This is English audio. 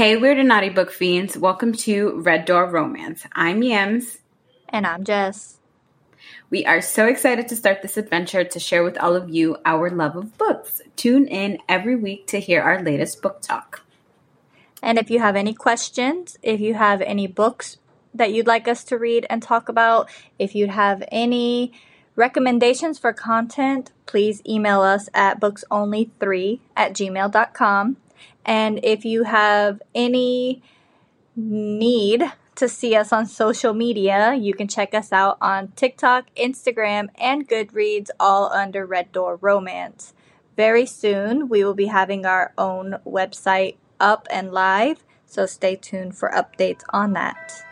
Hey, Weird and Naughty Book Fiends. Welcome to Red Door Romance. I'm Yams. And I'm Jess. We are so excited to start this adventure to share with all of you our love of books. Tune in every week to hear our latest book talk. And if you have any questions, if you have any books that you'd like us to read and talk about, if you have any recommendations for content, please email us at booksonly3 at gmail.com. And if you have any need to see us on social media, you can check us out on TikTok, Instagram, and Goodreads, all under Red Door Romance. Very soon, we will be having our own website up and live, so stay tuned for updates on that.